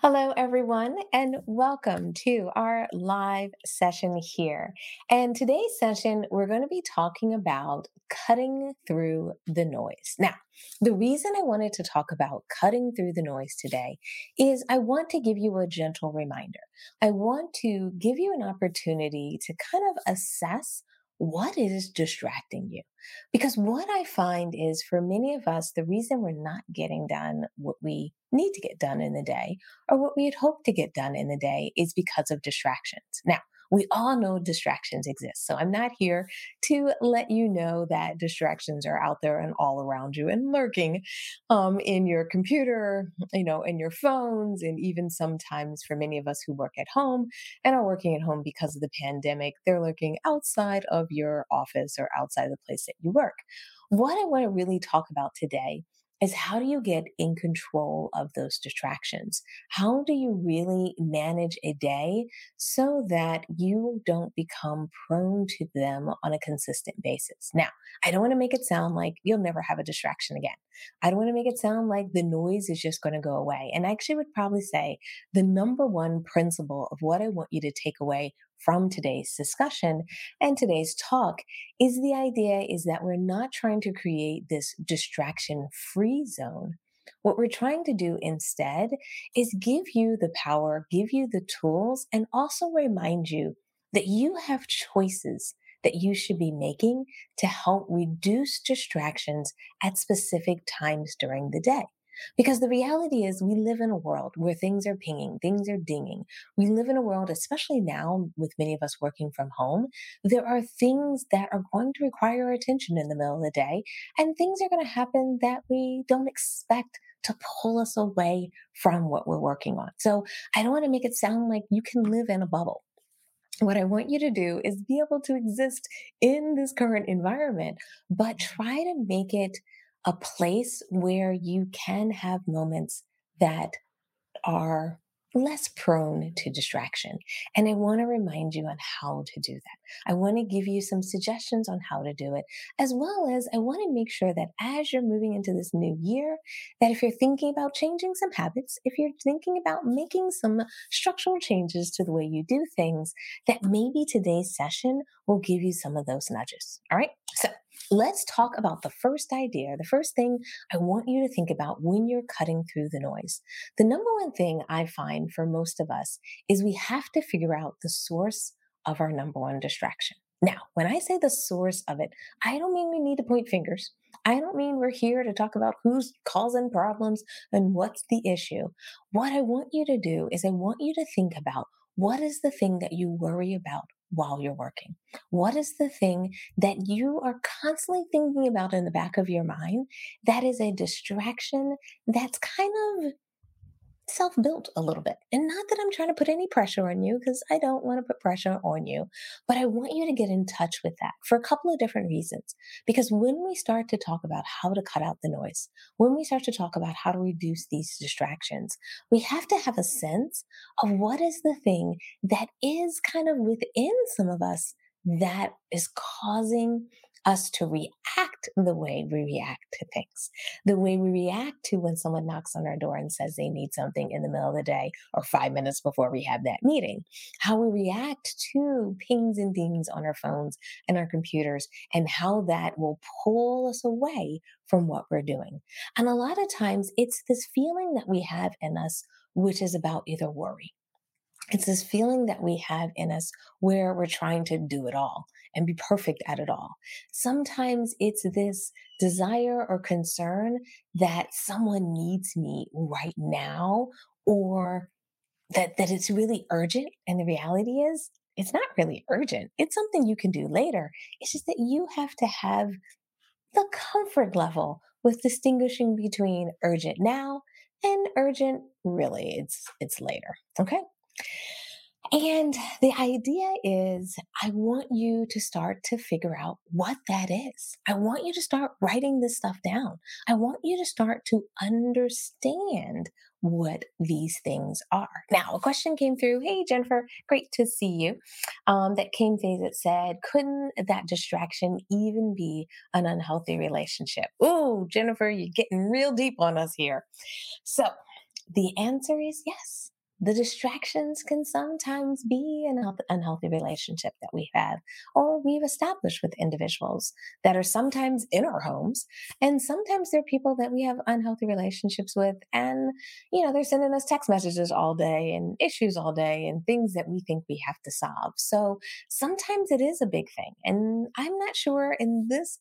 Hello, everyone, and welcome to our live session here. And today's session, we're going to be talking about cutting through the noise. Now, the reason I wanted to talk about cutting through the noise today is I want to give you a gentle reminder. I want to give you an opportunity to kind of assess what is distracting you? Because what I find is for many of us, the reason we're not getting done what we need to get done in the day or what we had hoped to get done in the day is because of distractions. Now, we all know distractions exist. So I'm not here to let you know that distractions are out there and all around you and lurking um, in your computer, you know, in your phones, and even sometimes for many of us who work at home and are working at home because of the pandemic, they're lurking outside of your office or outside the place that you work. What I want to really talk about today is how do you get in control of those distractions? How do you really manage a day so that you don't become prone to them on a consistent basis? Now, I don't want to make it sound like you'll never have a distraction again. I don't want to make it sound like the noise is just going to go away. And I actually would probably say the number one principle of what I want you to take away from today's discussion and today's talk is the idea is that we're not trying to create this distraction free zone. What we're trying to do instead is give you the power, give you the tools, and also remind you that you have choices that you should be making to help reduce distractions at specific times during the day. Because the reality is, we live in a world where things are pinging, things are dinging. We live in a world, especially now with many of us working from home, there are things that are going to require our attention in the middle of the day, and things are going to happen that we don't expect to pull us away from what we're working on. So I don't want to make it sound like you can live in a bubble what I want you to do is be able to exist in this current environment, but try to make it a place where you can have moments that are less prone to distraction. And I want to remind you on how to do that. I want to give you some suggestions on how to do it, as well as I want to make sure that as you're moving into this new year, that if you're thinking about changing some habits, if you're thinking about making some structural changes to the way you do things, that maybe today's session will give you some of those nudges. All right. So let's talk about the first idea, the first thing I want you to think about when you're cutting through the noise. The number one thing I find for most of us is we have to figure out the source of our number one distraction. Now, when I say the source of it, I don't mean we need to point fingers. I don't mean we're here to talk about who's causing problems and what's the issue. What I want you to do is I want you to think about what is the thing that you worry about while you're working? What is the thing that you are constantly thinking about in the back of your mind that is a distraction that's kind of self built a little bit. And not that I'm trying to put any pressure on you, because I don't want to put pressure on you, but I want you to get in touch with that for a couple of different reasons. Because when we start to talk about how to cut out the noise, when we start to talk about how to reduce these distractions, we have to have a sense of what is the thing that is kind of within some of us that is causing us to react the way we react to things, the way we react to when someone knocks on our door and says they need something in the middle of the day or five minutes before we have that meeting, how we react to pings and dings on our phones and our computers, and how that will pull us away from what we're doing. And a lot of times it's this feeling that we have in us, which is about either worry it's this feeling that we have in us where we're trying to do it all and be perfect at it all. Sometimes it's this desire or concern that someone needs me right now or that, that it's really urgent. And the reality is it's not really urgent. It's something you can do later. It's just that you have to have the comfort level with distinguishing between urgent now and urgent really it's it's later okay and the idea is, I want you to start to figure out what that is. I want you to start writing this stuff down. I want you to start to understand what these things are. Now, a question came through. Hey, Jennifer, great to see you. Um, that came through that said, couldn't that distraction even be an unhealthy relationship? Oh, Jennifer, you're getting real deep on us here. So, The answer is yes the distractions can sometimes be an unhealthy relationship that we have or we've established with individuals that are sometimes in our homes and sometimes they're people that we have unhealthy relationships with and you know they're sending us text messages all day and issues all day and things that we think we have to solve. So sometimes it is a big thing and i'm not sure in this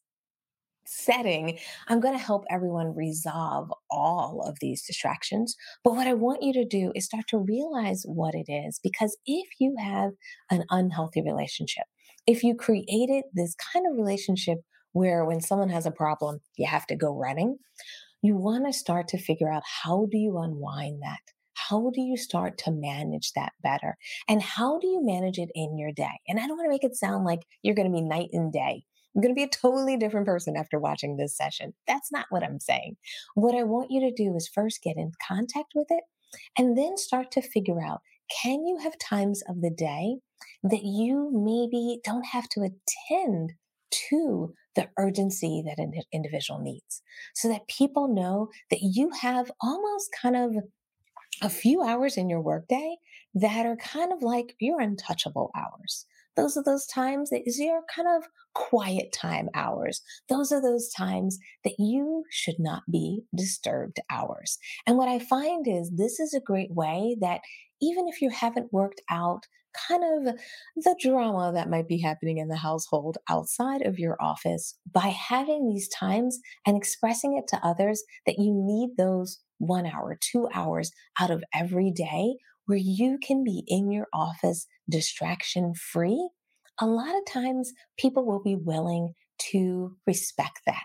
setting, I'm going to help everyone resolve all of these distractions. But what I want you to do is start to realize what it is. Because if you have an unhealthy relationship, if you created this kind of relationship where when someone has a problem, you have to go running, you want to start to figure out how do you unwind that? How do you start to manage that better? And how do you manage it in your day? And I don't want to make it sound like you're going to be night and day I'm going to be a totally different person after watching this session. That's not what I'm saying. What I want you to do is first get in contact with it and then start to figure out can you have times of the day that you maybe don't have to attend to the urgency that an individual needs so that people know that you have almost kind of a few hours in your workday that are kind of like your untouchable hours those are those times that is your kind of quiet time hours. Those are those times that you should not be disturbed hours. And what I find is this is a great way that even if you haven't worked out kind of the drama that might be happening in the household outside of your office by having these times and expressing it to others that you need those one hour, two hours out of every day where you can be in your office distraction free, a lot of times people will be willing to respect that.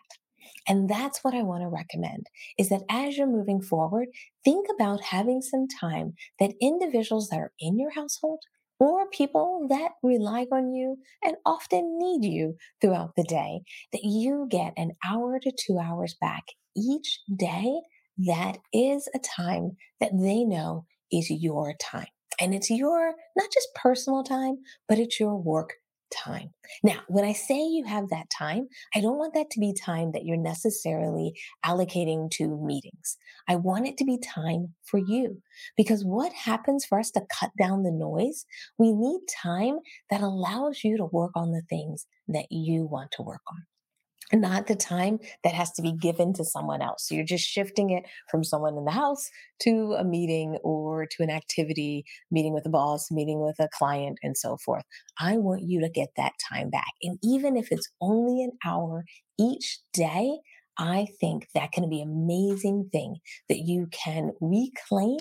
And that's what I want to recommend is that as you're moving forward, think about having some time that individuals that are in your household or people that rely on you and often need you throughout the day, that you get an hour to two hours back each day. That is a time that they know is your time. And it's your, not just personal time, but it's your work time. Now, when I say you have that time, I don't want that to be time that you're necessarily allocating to meetings. I want it to be time for you because what happens for us to cut down the noise? We need time that allows you to work on the things that you want to work on not the time that has to be given to someone else. So you're just shifting it from someone in the house to a meeting or to an activity, meeting with a boss, meeting with a client, and so forth. I want you to get that time back. And even if it's only an hour each day, I think that can be an amazing thing that you can reclaim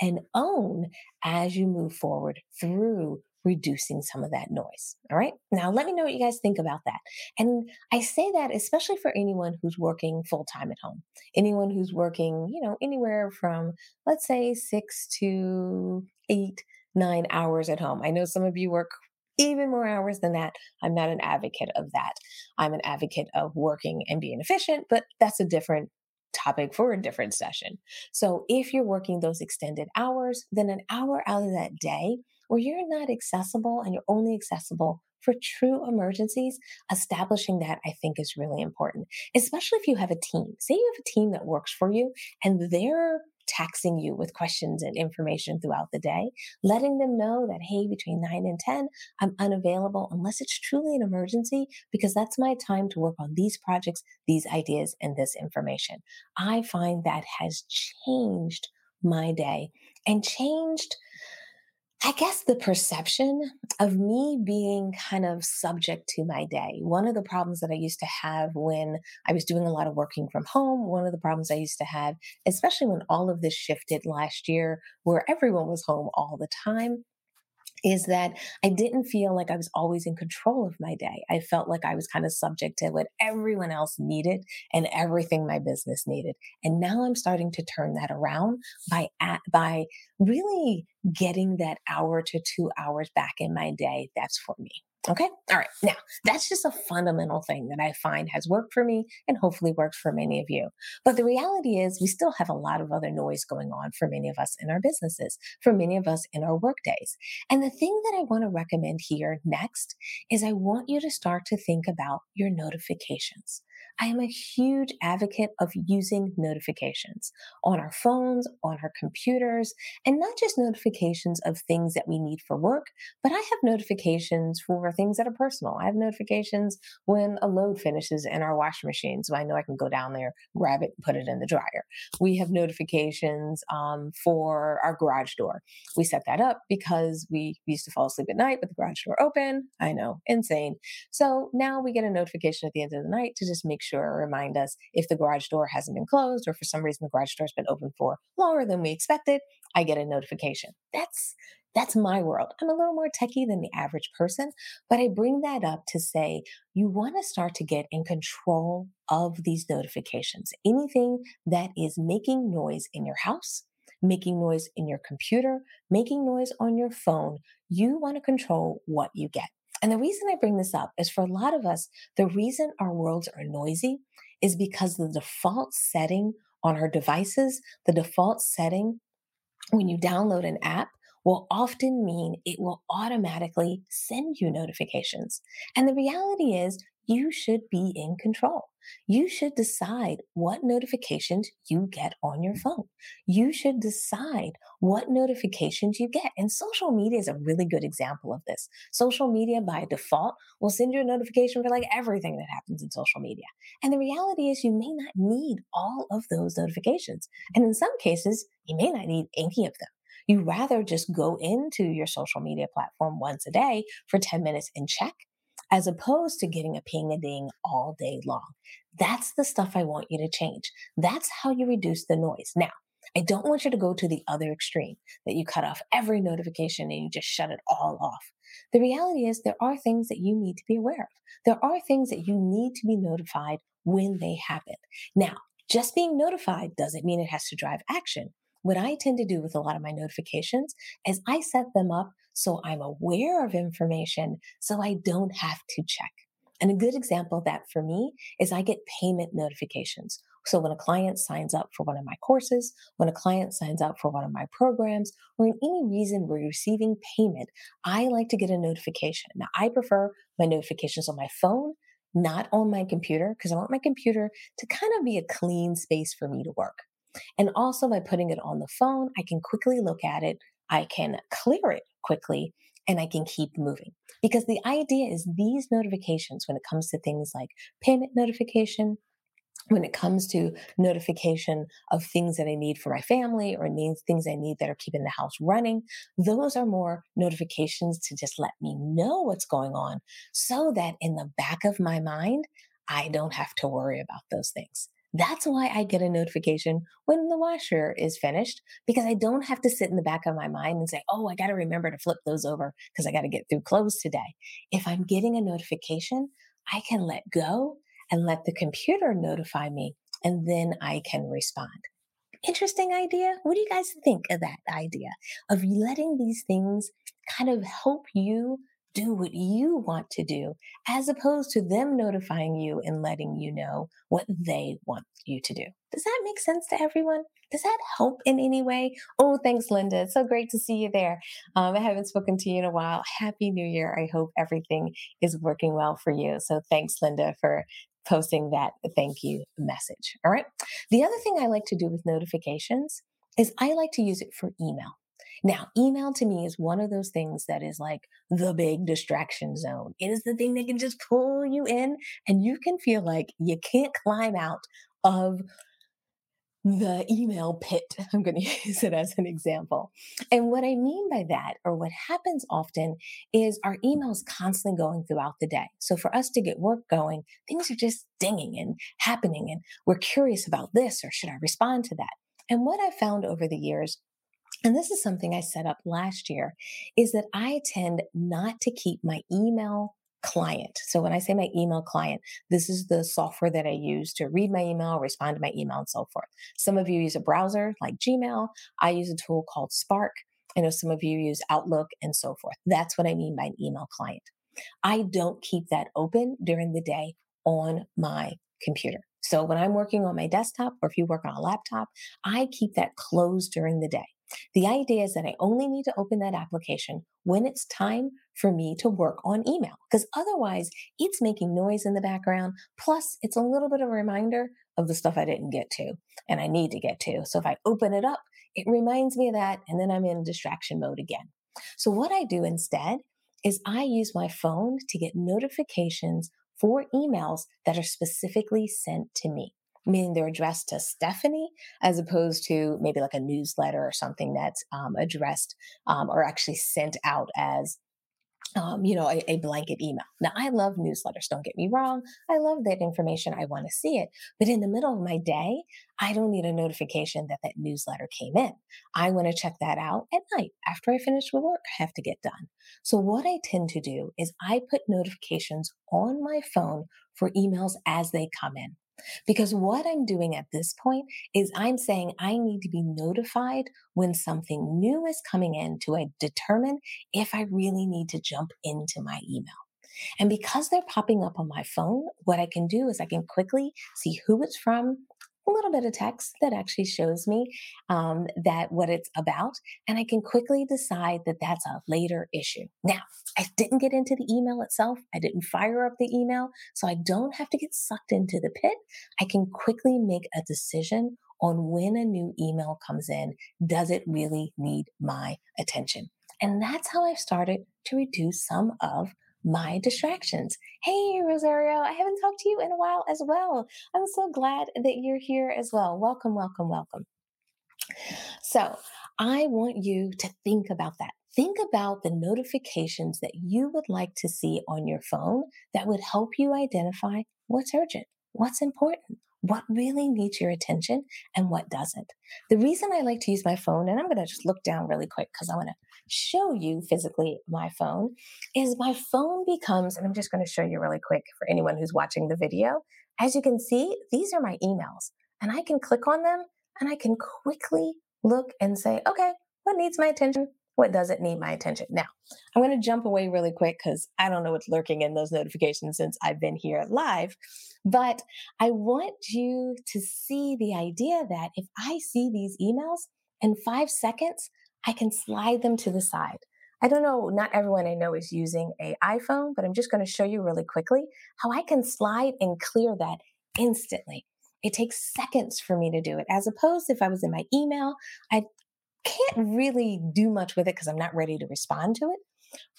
and own as you move forward through reducing some of that noise. All right. Now, let me know what you guys think about that. And I say that especially for anyone who's working full time at home, anyone who's working, you know, anywhere from, let's say, six to eight, nine hours at home. I know some of you work even more hours than that. I'm not an advocate of that. I'm an advocate of working and being efficient, but that's a different topic for a different session. So if you're working those extended hours, then an hour out of that day where you're not accessible and you're only accessible for true emergencies, establishing that I think is really important, especially if you have a team. Say you have a team that works for you and they're taxing you with questions and information throughout the day, letting them know that, hey, between 9 and 10, I'm unavailable unless it's truly an emergency, because that's my time to work on these projects, these ideas, and this information. I find that has changed my day and changed I guess the perception of me being kind of subject to my day. One of the problems that I used to have when I was doing a lot of working from home, one of the problems I used to have, especially when all of this shifted last year, where everyone was home all the time, is that I didn't feel like I was always in control of my day. I felt like I was kind of subject to what everyone else needed and everything my business needed. And now I'm starting to turn that around by at, by really getting that hour to 2 hours back in my day. That's for me. Okay. All right. Now, that's just a fundamental thing that I find has worked for me and hopefully works for many of you. But the reality is, we still have a lot of other noise going on for many of us in our businesses, for many of us in our workdays. And the thing that I want to recommend here next is I want you to start to think about your notifications. I am a huge advocate of using notifications on our phones, on our computers, and not just notifications of things that we need for work, but I have notifications for things that are personal. I have notifications when a load finishes in our washing machine, so I know I can go down there, grab it, put it in the dryer. We have notifications um, for our garage door. We set that up because we used to fall asleep at night with the garage door open. I know, insane. So now we get a notification at the end of the night to just make sure or remind us if the garage door hasn't been closed or for some reason the garage door has been open for longer than we expected. I get a notification. That's that's my world. I'm a little more techie than the average person, but I bring that up to say you want to start to get in control of these notifications. Anything that is making noise in your house, making noise in your computer, making noise on your phone, you want to control what you get. And the reason I bring this up is for a lot of us, the reason our worlds are noisy is because the default setting on our devices, the default setting when you download an app will often mean it will automatically send you notifications. And the reality is, you should be in control. You should decide what notifications you get on your phone. You should decide what notifications you get. And social media is a really good example of this. Social media by default will send you a notification for like everything that happens in social media. And the reality is you may not need all of those notifications. And in some cases, you may not need any of them. You rather just go into your social media platform once a day for 10 minutes and check as opposed to getting a ping a ding all day long. That's the stuff I want you to change. That's how you reduce the noise. Now, I don't want you to go to the other extreme that you cut off every notification and you just shut it all off. The reality is there are things that you need to be aware of. There are things that you need to be notified when they happen. Now, just being notified doesn't mean it has to drive action. What I tend to do with a lot of my notifications is I set them up so I'm aware of information so I don't have to check. And a good example of that for me is I get payment notifications. So when a client signs up for one of my courses, when a client signs up for one of my programs, or in any reason we're receiving payment, I like to get a notification. Now, I prefer my notifications on my phone, not on my computer, because I want my computer to kind of be a clean space for me to work. And also by putting it on the phone, I can quickly look at it, I can clear it quickly, and I can keep moving. Because the idea is these notifications, when it comes to things like payment notification, when it comes to notification of things that I need for my family or needs things I need that are keeping the house running, those are more notifications to just let me know what's going on so that in the back of my mind, I don't have to worry about those things. That's why I get a notification when the washer is finished because I don't have to sit in the back of my mind and say, oh, I got to remember to flip those over because I got to get through clothes today. If I'm getting a notification, I can let go and let the computer notify me and then I can respond. Interesting idea. What do you guys think of that idea of letting these things kind of help you do what you want to do as opposed to them notifying you and letting you know what they want you to do. Does that make sense to everyone? Does that help in any way? Oh, thanks, Linda. It's so great to see you there. Um, I haven't spoken to you in a while. Happy New Year. I hope everything is working well for you. So thanks, Linda, for posting that thank you message. All right. The other thing I like to do with notifications is I like to use it for email. Now, email to me is one of those things that is like the big distraction zone. It is the thing that can just pull you in and you can feel like you can't climb out of the email pit. I'm going to use it as an example. And what I mean by that, or what happens often, is our emails constantly going throughout the day. So for us to get work going, things are just dinging and happening, and we're curious about this, or should I respond to that? And what I've found over the years and this is something I set up last year, is that I tend not to keep my email client. So when I say my email client, this is the software that I use to read my email, respond to my email, and so forth. Some of you use a browser like Gmail. I use a tool called Spark. I know some of you use Outlook and so forth. That's what I mean by an email client. I don't keep that open during the day on my computer. So when I'm working on my desktop or if you work on a laptop, I keep that closed during the day. The idea is that I only need to open that application when it's time for me to work on email because otherwise it's making noise in the background. Plus, it's a little bit of a reminder of the stuff I didn't get to and I need to get to. So if I open it up, it reminds me of that, and then I'm in distraction mode again. So, what I do instead is I use my phone to get notifications for emails that are specifically sent to me meaning they're addressed to Stephanie as opposed to maybe like a newsletter or something that's um, addressed um, or actually sent out as um, you know, a, a, blanket email. Now, I love newsletters. Don't get me wrong. I love that information. I want to see it. But in the middle of my day, I don't need a notification that that newsletter came in. I want to check that out at night after I finish with work. I have to get done. So what I tend to do is I put notifications on my phone for emails as they come in. Because what I'm doing at this point is I'm saying I need to be notified when something new is coming in to determine if I really need to jump into my email. And because they're popping up on my phone, what I can do is I can quickly see who it's from, a little bit of text that actually shows me um, that what it's about, and I can quickly decide that that's a later issue. Now, I didn't get into the email itself. I didn't fire up the email, so I don't have to get sucked into the pit. I can quickly make a decision on when a new email comes in. Does it really need my attention? And that's how I've started to reduce some of my distractions. Hey, Rosario, I haven't talked to you in a while as well. I'm so glad that you're here as well. Welcome, welcome, welcome. So, I want you to think about that. Think about the notifications that you would like to see on your phone that would help you identify what's urgent, what's important, what really needs your attention and what doesn't. The reason I like to use my phone, and I'm going to just look down really quick because I want to show you physically my phone, is my phone becomes, and I'm just going to show you really quick for anyone who's watching the video. As you can see, these are my emails, and I can click on them and I can quickly look and say, okay, what needs my attention? what doesn't need my attention. Now, I'm going to jump away really quick because I don't know what's lurking in those notifications since I've been here live. But I want you to see the idea that if I see these emails in five seconds, I can slide them to the side. I don't know, not everyone I know is using a iPhone, but I'm just going to show you really quickly how I can slide and clear that instantly. It takes seconds for me to do it, as opposed if I was in my email, I'd can't really do much with it because I'm not ready to respond to it.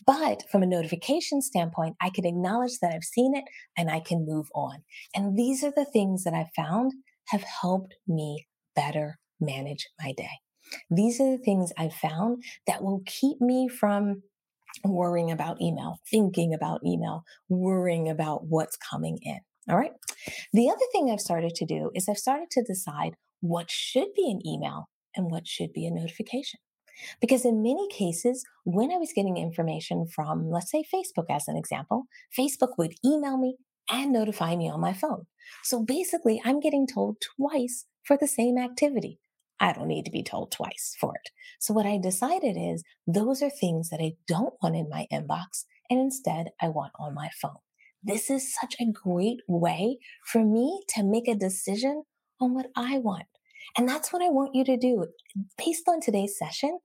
But from a notification standpoint, I can acknowledge that I've seen it and I can move on. And these are the things that I've found have helped me better manage my day. These are the things I've found that will keep me from worrying about email, thinking about email, worrying about what's coming in. All right. The other thing I've started to do is I've started to decide what should be an email and what should be a notification. Because in many cases, when I was getting information from, let's say, Facebook as an example, Facebook would email me and notify me on my phone. So basically, I'm getting told twice for the same activity. I don't need to be told twice for it. So what I decided is those are things that I don't want in my inbox and instead I want on my phone. This is such a great way for me to make a decision on what I want. And that's what I want you to do based on today's session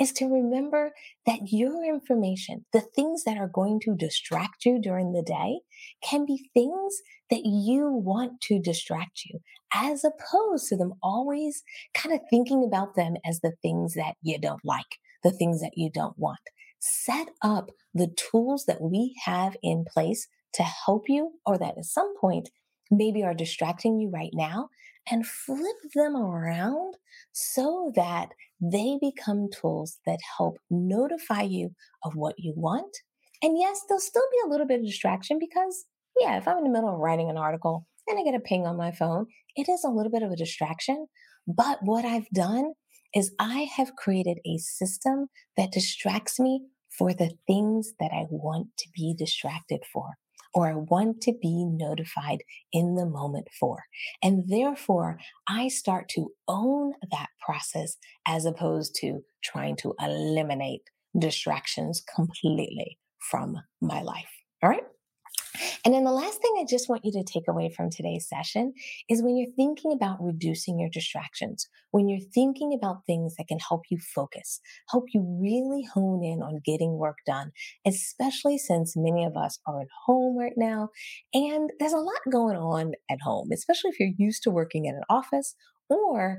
is to remember that your information, the things that are going to distract you during the day, can be things that you want to distract you, as opposed to them always kind of thinking about them as the things that you don't like, the things that you don't want. Set up the tools that we have in place to help you, or that at some point maybe are distracting you right now and flip them around so that they become tools that help notify you of what you want. And yes, there'll still be a little bit of distraction because, yeah, if I'm in the middle of writing an article and I get a ping on my phone, it is a little bit of a distraction. But what I've done is I have created a system that distracts me for the things that I want to be distracted for or I want to be notified in the moment for. And therefore, I start to own that process as opposed to trying to eliminate distractions completely from my life. All right. And then the last thing I just want you to take away from today's session is when you're thinking about reducing your distractions, when you're thinking about things that can help you focus, help you really hone in on getting work done, especially since many of us are at home right now. And there's a lot going on at home, especially if you're used to working in an office or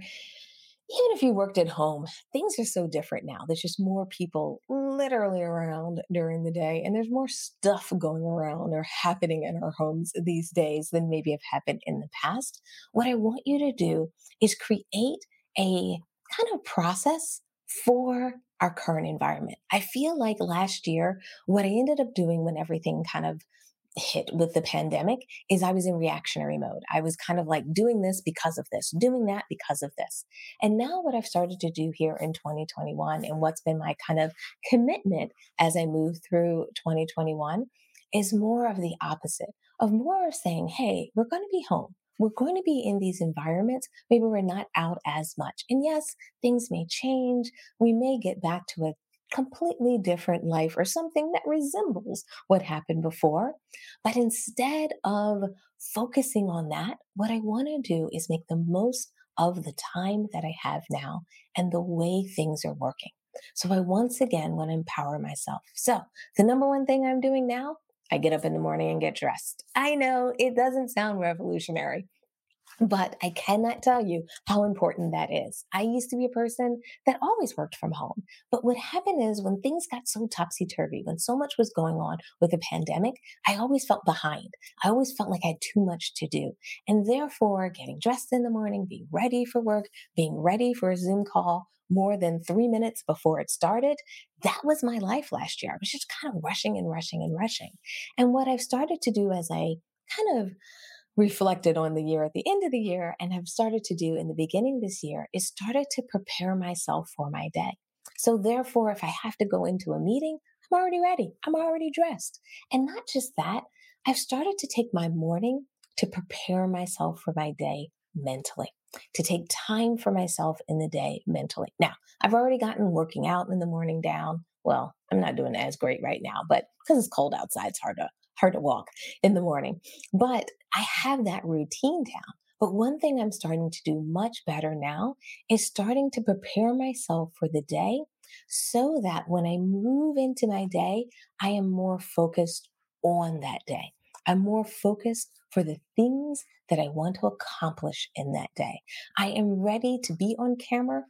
even if you worked at home, things are so different now. There's just more people literally around during the day, and there's more stuff going around or happening in our homes these days than maybe have happened in the past. What I want you to do is create a kind of process for our current environment. I feel like last year, what I ended up doing when everything kind of hit with the pandemic is I was in reactionary mode. I was kind of like doing this because of this, doing that because of this. And now what I've started to do here in 2021 and what's been my kind of commitment as I move through 2021 is more of the opposite of more of saying, Hey, we're going to be home. We're going to be in these environments. Maybe we're not out as much. And yes, things may change. We may get back to a completely different life or something that resembles what happened before. But instead of focusing on that, what I want to do is make the most of the time that I have now and the way things are working. So I once again want to empower myself. So the number one thing I'm doing now, I get up in the morning and get dressed. I know it doesn't sound revolutionary, but I cannot tell you how important that is. I used to be a person that always worked from home. But what happened is when things got so topsy turvy, when so much was going on with the pandemic, I always felt behind. I always felt like I had too much to do. And therefore, getting dressed in the morning, being ready for work, being ready for a Zoom call more than three minutes before it started, that was my life last year. I was just kind of rushing and rushing and rushing. And what I've started to do as I kind of reflected on the year at the end of the year and have started to do in the beginning this year is started to prepare myself for my day. So therefore, if I have to go into a meeting, I'm already ready. I'm already dressed. And not just that, I've started to take my morning to prepare myself for my day mentally, to take time for myself in the day mentally. Now, I've already gotten working out in the morning down. Well, I'm not doing as great right now, but because it's cold outside, it's hard to hard to walk in the morning. But I have that routine down. But one thing I'm starting to do much better now is starting to prepare myself for the day so that when I move into my day, I am more focused on that day. I'm more focused for the things that I want to accomplish in that day. I am ready to be on camera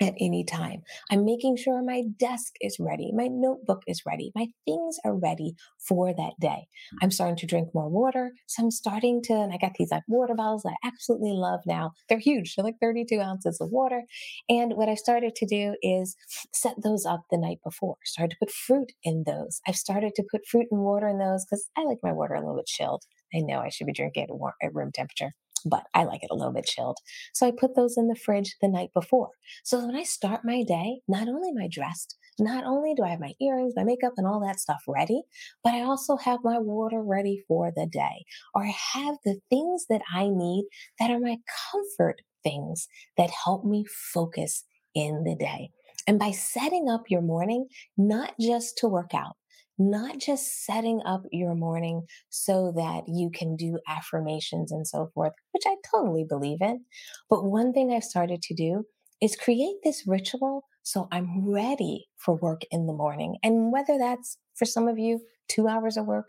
at any time. I'm making sure my desk is ready, my notebook is ready, my things are ready for that day. Mm. I'm starting to drink more water. So I'm starting to, and I got these like water bottles that I absolutely love now. They're huge, they're like 32 ounces of water. And what I started to do is set those up the night before, started to put fruit in those. I've started to put fruit and water in those because I like my water a little bit chilled. I know I should be drinking it at room temperature but I like it a little bit chilled. So I put those in the fridge the night before. So when I start my day, not only am I dressed, not only do I have my earrings, my makeup, and all that stuff ready, but I also have my water ready for the day. Or I have the things that I need that are my comfort things that help me focus in the day. And by setting up your morning, not just to work out, not just setting up your morning so that you can do affirmations and so forth, which I totally believe in. But one thing I've started to do is create this ritual so I'm ready for work in the morning. And whether that's for some of you, two hours of work,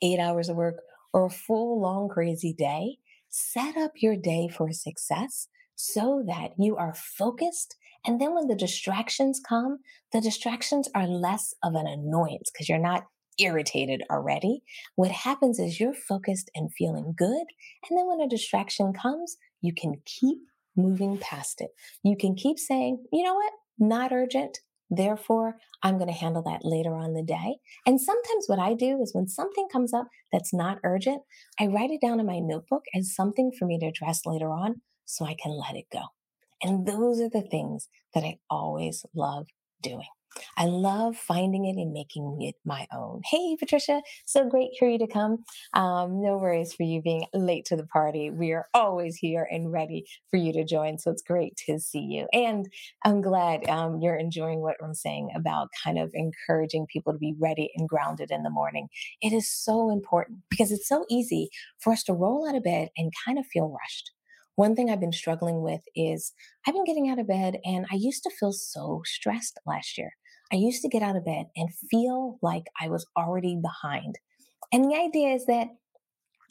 eight hours of work, or a full, long, crazy day, set up your day for success so that you are focused and then when the distractions come, the distractions are less of an annoyance because you're not irritated already. What happens is you're focused and feeling good. And then when a distraction comes, you can keep moving past it. You can keep saying, you know what? Not urgent. Therefore, I'm going to handle that later on the day. And sometimes what I do is when something comes up that's not urgent, I write it down in my notebook as something for me to address later on so I can let it go. And those are the things that I always love doing. I love finding it and making it my own. Hey, Patricia, so great for you to come. Um, no worries for you being late to the party. We are always here and ready for you to join. So it's great to see you. And I'm glad um, you're enjoying what I'm saying about kind of encouraging people to be ready and grounded in the morning. It is so important because it's so easy for us to roll out of bed and kind of feel rushed. One thing I've been struggling with is I've been getting out of bed and I used to feel so stressed last year. I used to get out of bed and feel like I was already behind. And the idea is that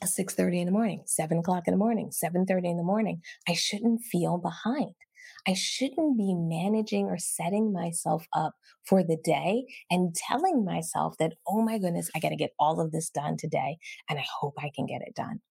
6:30 in the morning, 7 o'clock in the morning, 7:30 in the morning, I shouldn't feel behind. I shouldn't be managing or setting myself up for the day and telling myself that, oh my goodness, I got to get all of this done today and I hope I can get it done.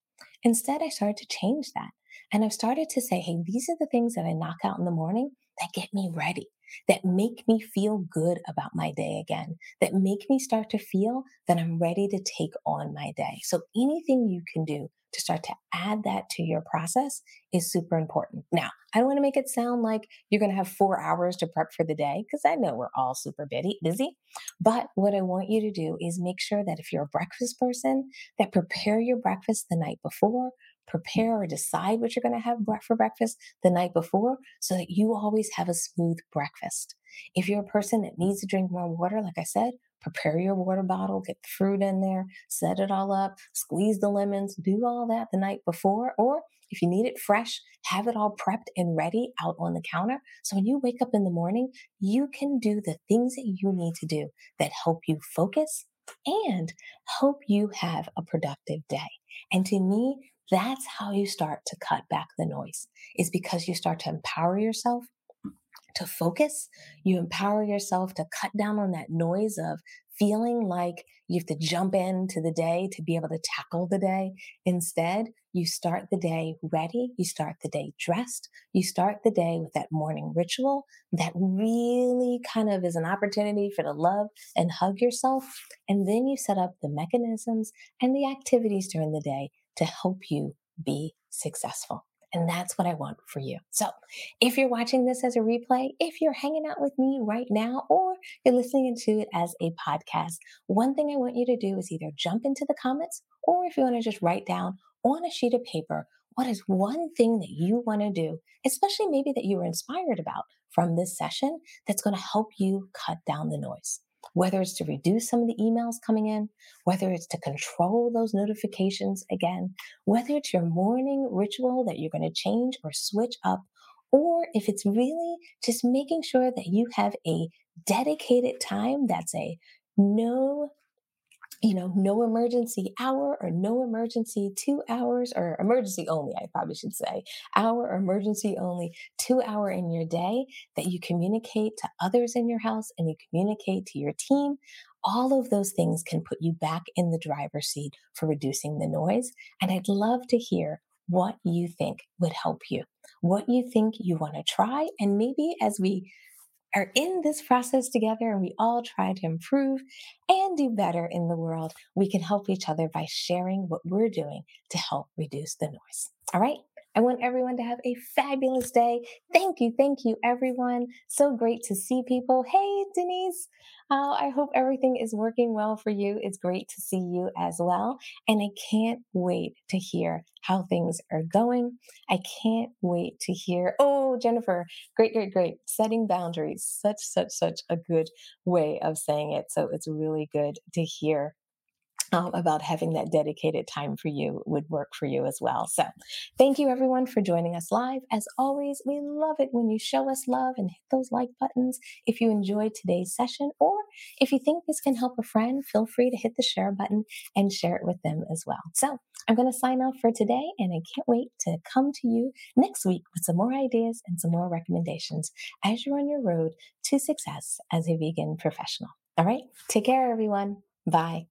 Instead, I started to change that. And I've started to say, hey, these are the things that I knock out in the morning that get me ready that make me feel good about my day again, that make me start to feel that I'm ready to take on my day. So anything you can do to start to add that to your process is super important. Now, I don't want to make it sound like you're going to have four hours to prep for the day because I know we're all super busy. But what I want you to do is make sure that if you're a breakfast person, that prepare your breakfast the night before, prepare or decide what you're going to have for breakfast the night before so that you always have a smooth breakfast. If you're a person that needs to drink more water, like I said, prepare your water bottle, get the fruit in there, set it all up, squeeze the lemons, do all that the night before. Or if you need it fresh, have it all prepped and ready out on the counter. So when you wake up in the morning, you can do the things that you need to do that help you focus and help you have a productive day. And to me, that's how you start to cut back the noise, is because you start to empower yourself to focus. You empower yourself to cut down on that noise of feeling like you have to jump into the day to be able to tackle the day. Instead, you start the day ready. You start the day dressed. You start the day with that morning ritual that really kind of is an opportunity for to love and hug yourself. And then you set up the mechanisms and the activities during the day to help you be successful. And that's what I want for you. So if you're watching this as a replay, if you're hanging out with me right now, or you're listening to it as a podcast, one thing I want you to do is either jump into the comments, or if you want to just write down on a sheet of paper, what is one thing that you want to do, especially maybe that you were inspired about from this session that's going to help you cut down the noise? Whether it's to reduce some of the emails coming in, whether it's to control those notifications again, whether it's your morning ritual that you're going to change or switch up, or if it's really just making sure that you have a dedicated time that's a no you know, no emergency hour or no emergency two hours or emergency only, I probably should say, hour or emergency only two hour in your day that you communicate to others in your house and you communicate to your team. All of those things can put you back in the driver's seat for reducing the noise. And I'd love to hear what you think would help you, what you think you want to try. And maybe as we are in this process together and we all try to improve and do better in the world, we can help each other by sharing what we're doing to help reduce the noise. All right. I want everyone to have a fabulous day. Thank you. Thank you, everyone. So great to see people. Hey, Denise. Uh, I hope everything is working well for you. It's great to see you as well. And I can't wait to hear how things are going. I can't wait to hear. Oh, Jennifer, great, great, great. Setting boundaries. Such, such, such a good way of saying it. So it's really good to hear um, about having that dedicated time for you would work for you as well. So, thank you everyone for joining us live. As always, we love it when you show us love and hit those like buttons if you enjoyed today's session, or if you think this can help a friend, feel free to hit the share button and share it with them as well. So, I'm going to sign off for today, and I can't wait to come to you next week with some more ideas and some more recommendations as you're on your road to success as a vegan professional. All right, take care, everyone. Bye.